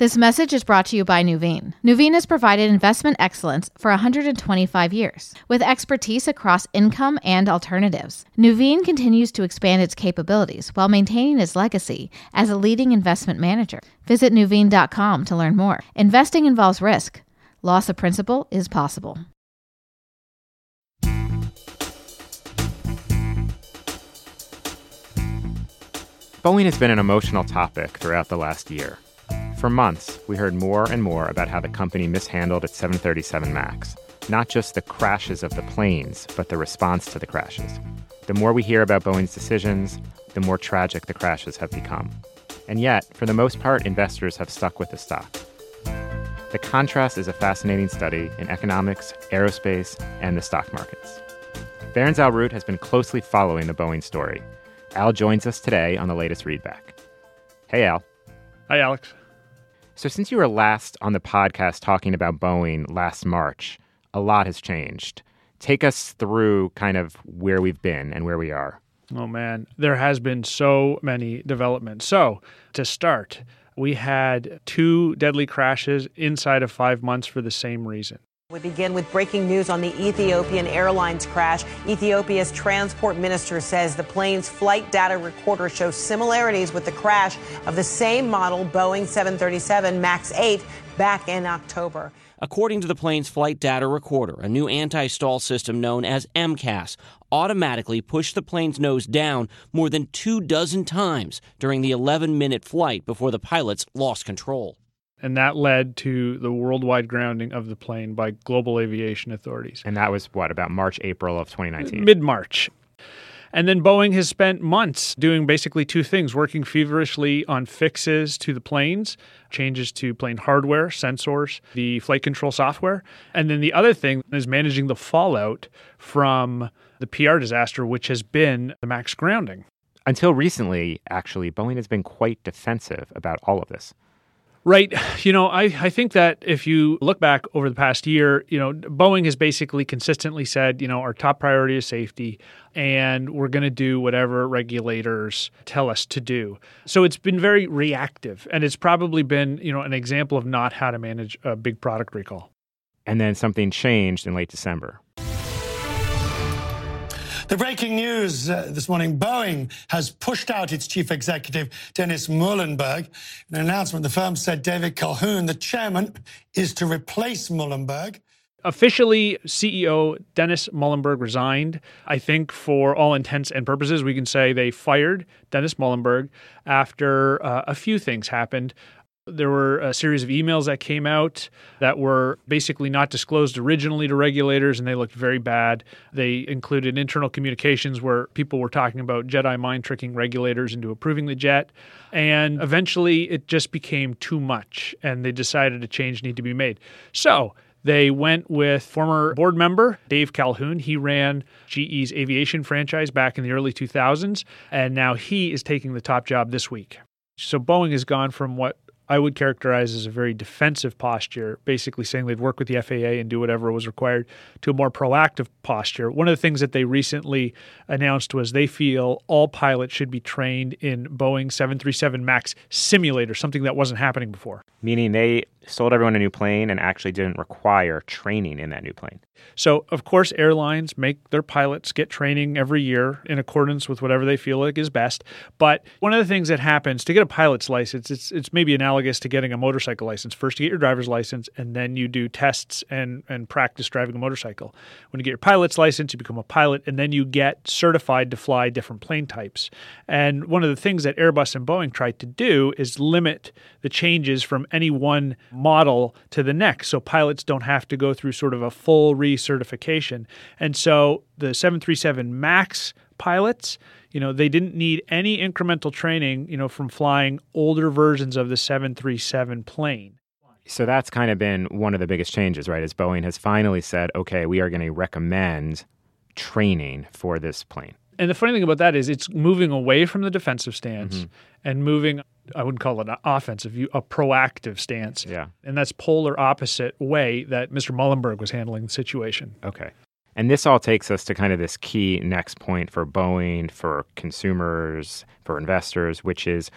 This message is brought to you by Nuveen. Nuveen has provided investment excellence for 125 years, with expertise across income and alternatives. Nuveen continues to expand its capabilities while maintaining its legacy as a leading investment manager. Visit Nuveen.com to learn more. Investing involves risk. Loss of principal is possible. Boeing has been an emotional topic throughout the last year. For months, we heard more and more about how the company mishandled its 737 MAX. Not just the crashes of the planes, but the response to the crashes. The more we hear about Boeing's decisions, the more tragic the crashes have become. And yet, for the most part, investors have stuck with the stock. The contrast is a fascinating study in economics, aerospace, and the stock markets. Barron's Al Root has been closely following the Boeing story. Al joins us today on the latest readback. Hey, Al. Hi, Alex. So, since you were last on the podcast talking about Boeing last March, a lot has changed. Take us through kind of where we've been and where we are. Oh, man. There has been so many developments. So, to start, we had two deadly crashes inside of five months for the same reason. We begin with breaking news on the Ethiopian Airlines crash. Ethiopia's transport minister says the plane's flight data recorder shows similarities with the crash of the same model Boeing 737 MAX 8 back in October. According to the plane's flight data recorder, a new anti stall system known as MCAS automatically pushed the plane's nose down more than two dozen times during the 11 minute flight before the pilots lost control and that led to the worldwide grounding of the plane by global aviation authorities. And that was what, about March, April of 2019? Mid March. And then Boeing has spent months doing basically two things working feverishly on fixes to the planes, changes to plane hardware, sensors, the flight control software. And then the other thing is managing the fallout from the PR disaster, which has been the MAX grounding. Until recently, actually, Boeing has been quite defensive about all of this. Right. You know, I, I think that if you look back over the past year, you know, Boeing has basically consistently said, you know, our top priority is safety and we're going to do whatever regulators tell us to do. So it's been very reactive and it's probably been, you know, an example of not how to manage a big product recall. And then something changed in late December. The breaking news uh, this morning Boeing has pushed out its chief executive, Dennis Muilenburg. In an announcement, the firm said David Calhoun, the chairman, is to replace Muilenburg. Officially, CEO Dennis Muilenburg resigned. I think for all intents and purposes, we can say they fired Dennis Muilenburg after uh, a few things happened. There were a series of emails that came out that were basically not disclosed originally to regulators, and they looked very bad. They included internal communications where people were talking about Jedi mind tricking regulators into approving the jet. And eventually, it just became too much, and they decided a change needed to be made. So, they went with former board member Dave Calhoun. He ran GE's aviation franchise back in the early 2000s, and now he is taking the top job this week. So Boeing has gone from what I would characterize as a very defensive posture, basically saying they'd work with the FAA and do whatever was required, to a more proactive posture. One of the things that they recently announced was they feel all pilots should be trained in Boeing 737 MAX simulator, something that wasn't happening before. Meaning they sold everyone a new plane and actually didn't require training in that new plane. So, of course, airlines make their pilots get training every year in accordance with whatever they feel like is best. But one of the things that happens to get a pilot's license, it's, it's maybe analogous to getting a motorcycle license. First, you get your driver's license, and then you do tests and, and practice driving a motorcycle. When you get your pilot's license, you become a pilot, and then you get certified to fly different plane types. And one of the things that Airbus and Boeing tried to do is limit the changes from any one model to the next. So pilots don't have to go through sort of a full recertification. And so the 737 MAX pilots, you know, they didn't need any incremental training, you know, from flying older versions of the 737 plane. So that's kind of been one of the biggest changes, right? As Boeing has finally said, okay, we are going to recommend training for this plane. And the funny thing about that is it's moving away from the defensive stance mm-hmm. and moving I wouldn't call it an offensive, a proactive stance. Yeah. And that's polar opposite way that Mr. Muilenburg was handling the situation. Okay. And this all takes us to kind of this key next point for Boeing, for consumers, for investors, which is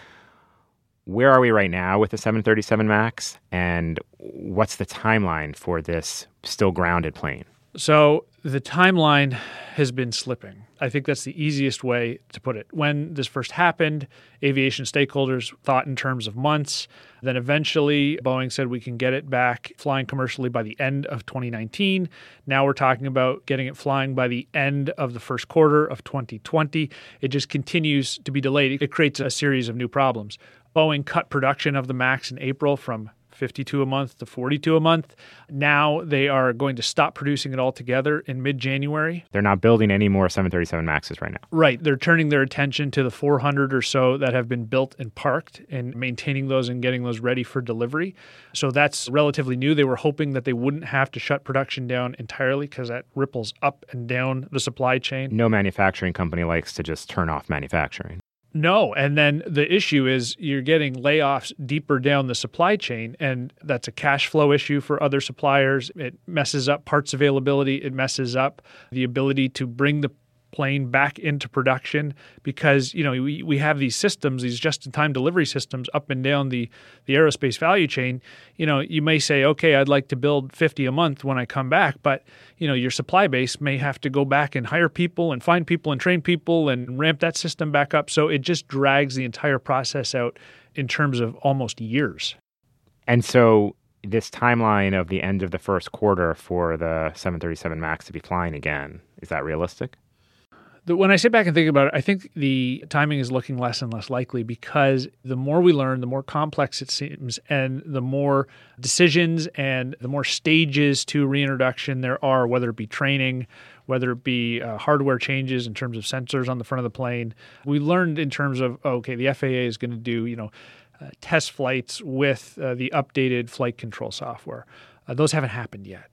where are we right now with the 737 MAX, and what's the timeline for this still grounded plane? So the timeline has been slipping. I think that's the easiest way to put it. When this first happened, aviation stakeholders thought in terms of months. Then eventually, Boeing said we can get it back flying commercially by the end of 2019. Now we're talking about getting it flying by the end of the first quarter of 2020. It just continues to be delayed. It creates a series of new problems. Boeing cut production of the MAX in April from 52 a month to 42 a month. Now they are going to stop producing it altogether in mid January. They're not building any more 737 MAXs right now. Right. They're turning their attention to the 400 or so that have been built and parked and maintaining those and getting those ready for delivery. So that's relatively new. They were hoping that they wouldn't have to shut production down entirely because that ripples up and down the supply chain. No manufacturing company likes to just turn off manufacturing. No. And then the issue is you're getting layoffs deeper down the supply chain, and that's a cash flow issue for other suppliers. It messes up parts availability, it messes up the ability to bring the plane back into production because you know we, we have these systems these just-in-time delivery systems up and down the the aerospace value chain. You know you may say okay I'd like to build 50 a month when I come back but you know your supply base may have to go back and hire people and find people and train people and ramp that system back up. So it just drags the entire process out in terms of almost years. And so this timeline of the end of the first quarter for the 737 max to be flying again is that realistic when I sit back and think about it, I think the timing is looking less and less likely because the more we learn, the more complex it seems, and the more decisions and the more stages to reintroduction there are, whether it be training, whether it be uh, hardware changes in terms of sensors on the front of the plane. We learned in terms of okay, the FAA is going to do you know uh, test flights with uh, the updated flight control software. Uh, those haven't happened yet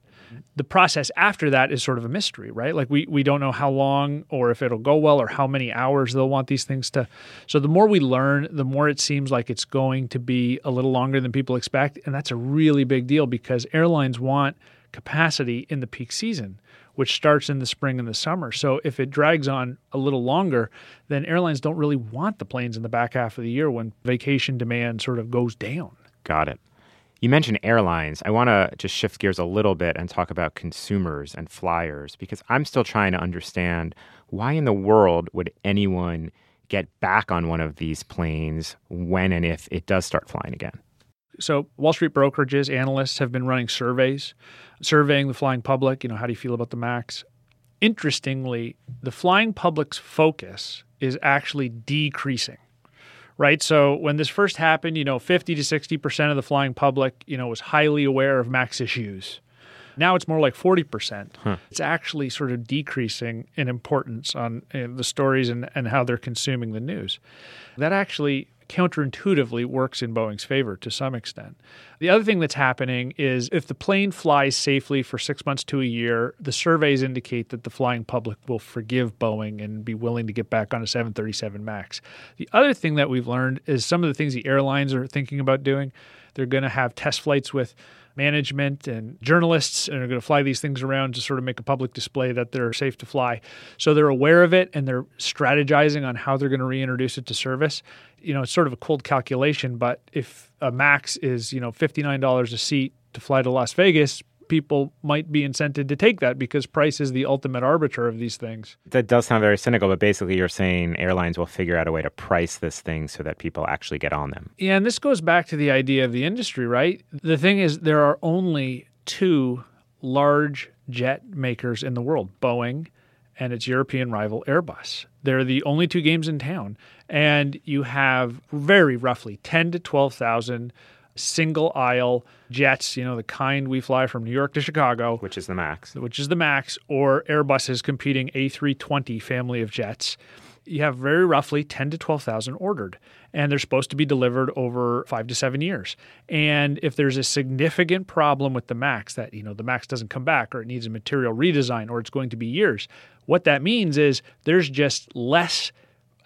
the process after that is sort of a mystery, right? Like we we don't know how long or if it'll go well or how many hours they'll want these things to. So the more we learn, the more it seems like it's going to be a little longer than people expect, and that's a really big deal because airlines want capacity in the peak season, which starts in the spring and the summer. So if it drags on a little longer, then airlines don't really want the planes in the back half of the year when vacation demand sort of goes down. Got it. You mentioned airlines. I want to just shift gears a little bit and talk about consumers and flyers because I'm still trying to understand why in the world would anyone get back on one of these planes when and if it does start flying again? So, Wall Street brokerages, analysts have been running surveys, surveying the flying public. You know, how do you feel about the MAX? Interestingly, the flying public's focus is actually decreasing right? So when this first happened, you know, 50 to 60% of the flying public, you know, was highly aware of max issues. Now it's more like 40%. Huh. It's actually sort of decreasing in importance on you know, the stories and, and how they're consuming the news. That actually counterintuitively works in Boeing's favor to some extent. The other thing that's happening is if the plane flies safely for six months to a year, the surveys indicate that the flying public will forgive Boeing and be willing to get back on a 737 MAX. The other thing that we've learned is some of the things the airlines are thinking about doing. They're going to have test flights with management and journalists and are going to fly these things around to sort of make a public display that they're safe to fly. So they're aware of it and they're strategizing on how they're going to reintroduce it to service. You know, it's sort of a cold calculation, but if a max is, you know, $59 a seat to fly to Las Vegas, people might be incented to take that because price is the ultimate arbiter of these things. That does sound very cynical, but basically you're saying airlines will figure out a way to price this thing so that people actually get on them. Yeah, and this goes back to the idea of the industry, right? The thing is, there are only two large jet makers in the world Boeing and its European rival Airbus. They're the only two games in town. And you have very roughly 10 to 12,000 single aisle jets, you know, the kind we fly from New York to Chicago, which is the MAX, which is the MAX, or Airbus's competing A320 family of jets. You have very roughly 10 to 12,000 ordered, and they're supposed to be delivered over five to seven years. And if there's a significant problem with the MAX that, you know, the MAX doesn't come back or it needs a material redesign or it's going to be years, what that means is there's just less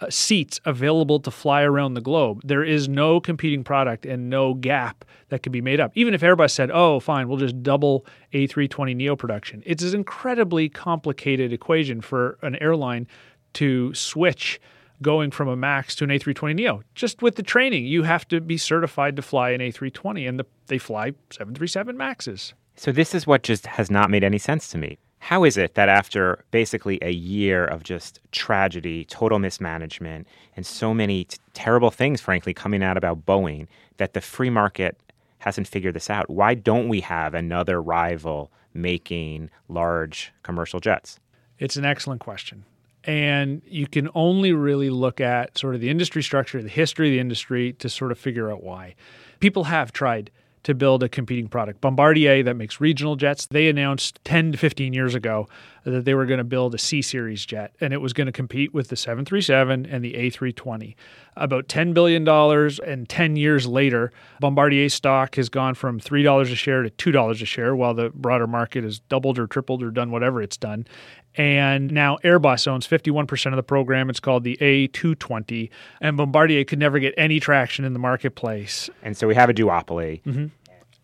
uh, seats available to fly around the globe. There is no competing product and no gap that could be made up. Even if Airbus said, oh, fine, we'll just double A320 Neo production, it's an incredibly complicated equation for an airline to switch going from a Max to an A320 Neo. Just with the training, you have to be certified to fly an A320, and the, they fly 737 Maxes. So this is what just has not made any sense to me. How is it that after basically a year of just tragedy, total mismanagement, and so many t- terrible things, frankly, coming out about Boeing, that the free market hasn't figured this out? Why don't we have another rival making large commercial jets? It's an excellent question. And you can only really look at sort of the industry structure, the history of the industry to sort of figure out why. People have tried to build a competing product. Bombardier, that makes regional jets, they announced 10 to 15 years ago that they were going to build a C Series jet, and it was going to compete with the 737 and the A320. About $10 billion, and 10 years later, Bombardier stock has gone from $3 a share to $2 a share, while the broader market has doubled or tripled or done whatever it's done. And now Airbus owns 51% of the program. It's called the A220. And Bombardier could never get any traction in the marketplace. And so we have a duopoly. Mm-hmm.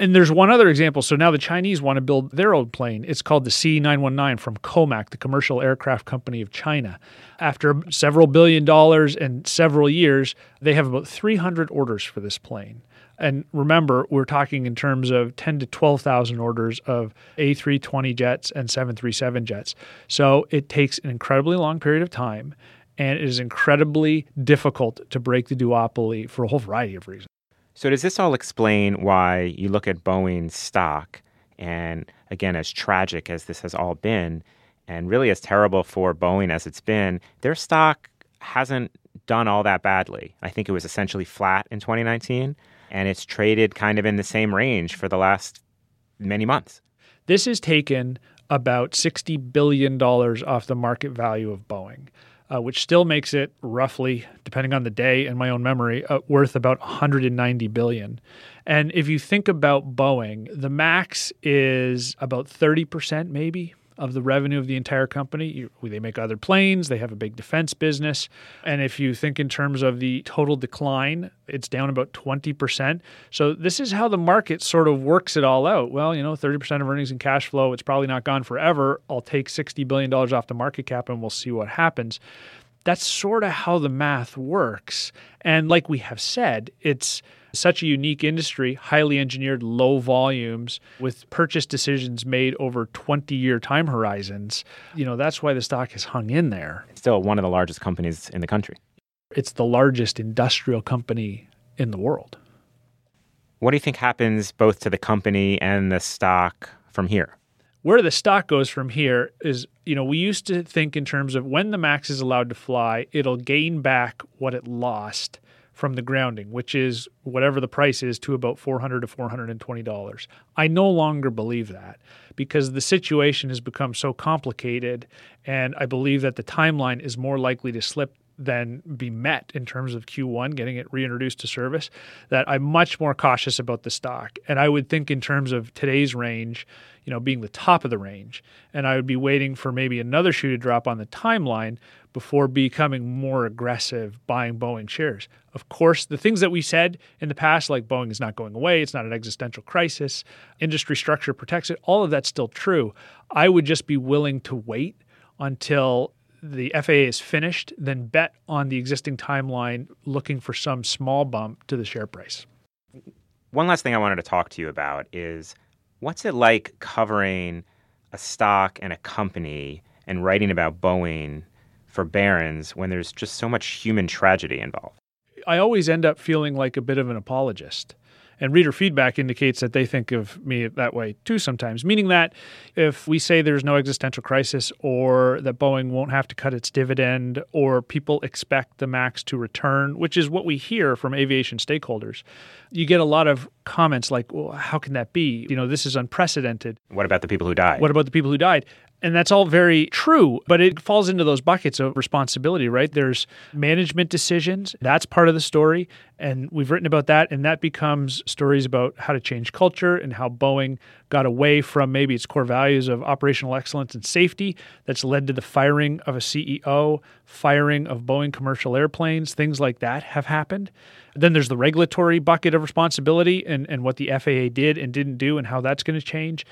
And there's one other example. So now the Chinese want to build their own plane. It's called the C919 from Comac, the commercial aircraft company of China. After several billion dollars and several years, they have about 300 orders for this plane. And remember, we're talking in terms of 10 to 12,000 orders of A320 jets and 737 jets. So it takes an incredibly long period of time and it is incredibly difficult to break the duopoly for a whole variety of reasons. So, does this all explain why you look at Boeing's stock and, again, as tragic as this has all been, and really as terrible for Boeing as it's been, their stock hasn't done all that badly. I think it was essentially flat in 2019, and it's traded kind of in the same range for the last many months. This has taken about $60 billion off the market value of Boeing uh, which still makes it roughly, depending on the day and my own memory, uh, worth about 190 billion. And if you think about Boeing, the max is about 30% maybe of the revenue of the entire company. You, they make other planes, they have a big defense business. And if you think in terms of the total decline, it's down about 20%. So this is how the market sort of works it all out. Well, you know, 30% of earnings and cash flow, it's probably not gone forever. I'll take $60 billion off the market cap and we'll see what happens. That's sort of how the math works. And like we have said, it's such a unique industry, highly engineered, low volumes, with purchase decisions made over 20 year time horizons. You know, that's why the stock has hung in there. It's still one of the largest companies in the country. It's the largest industrial company in the world. What do you think happens both to the company and the stock from here? Where the stock goes from here is, you know, we used to think in terms of when the MAX is allowed to fly, it'll gain back what it lost from the grounding, which is whatever the price is to about 400 to 420 dollars. I no longer believe that because the situation has become so complicated and I believe that the timeline is more likely to slip than be met in terms of Q1 getting it reintroduced to service that I'm much more cautious about the stock and I would think in terms of today's range you know, being the top of the range. And I would be waiting for maybe another shoe to drop on the timeline before becoming more aggressive buying Boeing shares. Of course, the things that we said in the past, like Boeing is not going away, it's not an existential crisis, industry structure protects it, all of that's still true. I would just be willing to wait until the FAA is finished, then bet on the existing timeline, looking for some small bump to the share price. One last thing I wanted to talk to you about is What's it like covering a stock and a company and writing about Boeing for Barron's when there's just so much human tragedy involved? I always end up feeling like a bit of an apologist. And reader feedback indicates that they think of me that way too sometimes, meaning that if we say there's no existential crisis or that Boeing won't have to cut its dividend or people expect the MAX to return, which is what we hear from aviation stakeholders, you get a lot of comments like, well, how can that be? You know, this is unprecedented. What about the people who died? What about the people who died? And that's all very true, but it falls into those buckets of responsibility, right? There's management decisions. That's part of the story. And we've written about that. And that becomes stories about how to change culture and how Boeing got away from maybe its core values of operational excellence and safety. That's led to the firing of a CEO, firing of Boeing commercial airplanes. Things like that have happened. Then there's the regulatory bucket of responsibility and, and what the FAA did and didn't do and how that's going to change.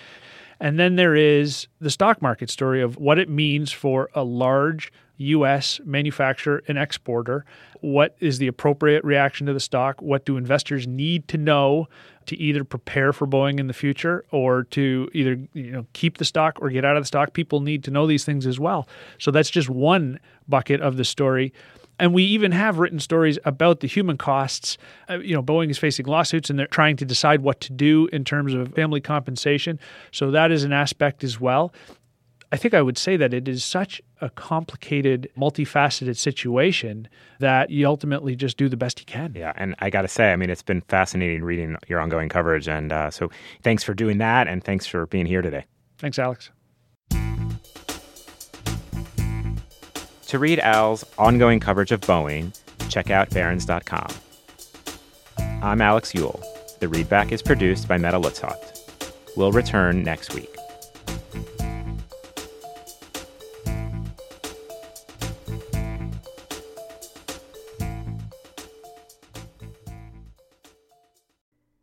And then there is the stock market story of what it means for a large U.S. manufacturer and exporter. What is the appropriate reaction to the stock? What do investors need to know to either prepare for Boeing in the future or to either you know keep the stock or get out of the stock? People need to know these things as well. So that's just one bucket of the story. And we even have written stories about the human costs. Uh, you know, Boeing is facing lawsuits and they're trying to decide what to do in terms of family compensation. So that is an aspect as well. I think I would say that it is such a complicated, multifaceted situation that you ultimately just do the best you can. Yeah, and I got to say, I mean, it's been fascinating reading your ongoing coverage, and uh, so thanks for doing that, and thanks for being here today. Thanks, Alex. To read Al's ongoing coverage of Boeing, check out Barron's.com. I'm Alex Eule. The readback is produced by Mette Lützhøft. We'll return next week.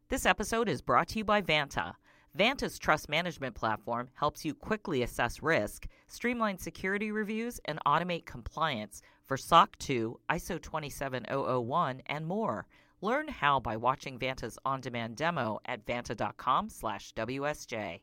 This episode is brought to you by Vanta. Vanta's trust management platform helps you quickly assess risk, streamline security reviews, and automate compliance for SOC 2, ISO 27001, and more. Learn how by watching Vanta's on-demand demo at vanta.com/wsj.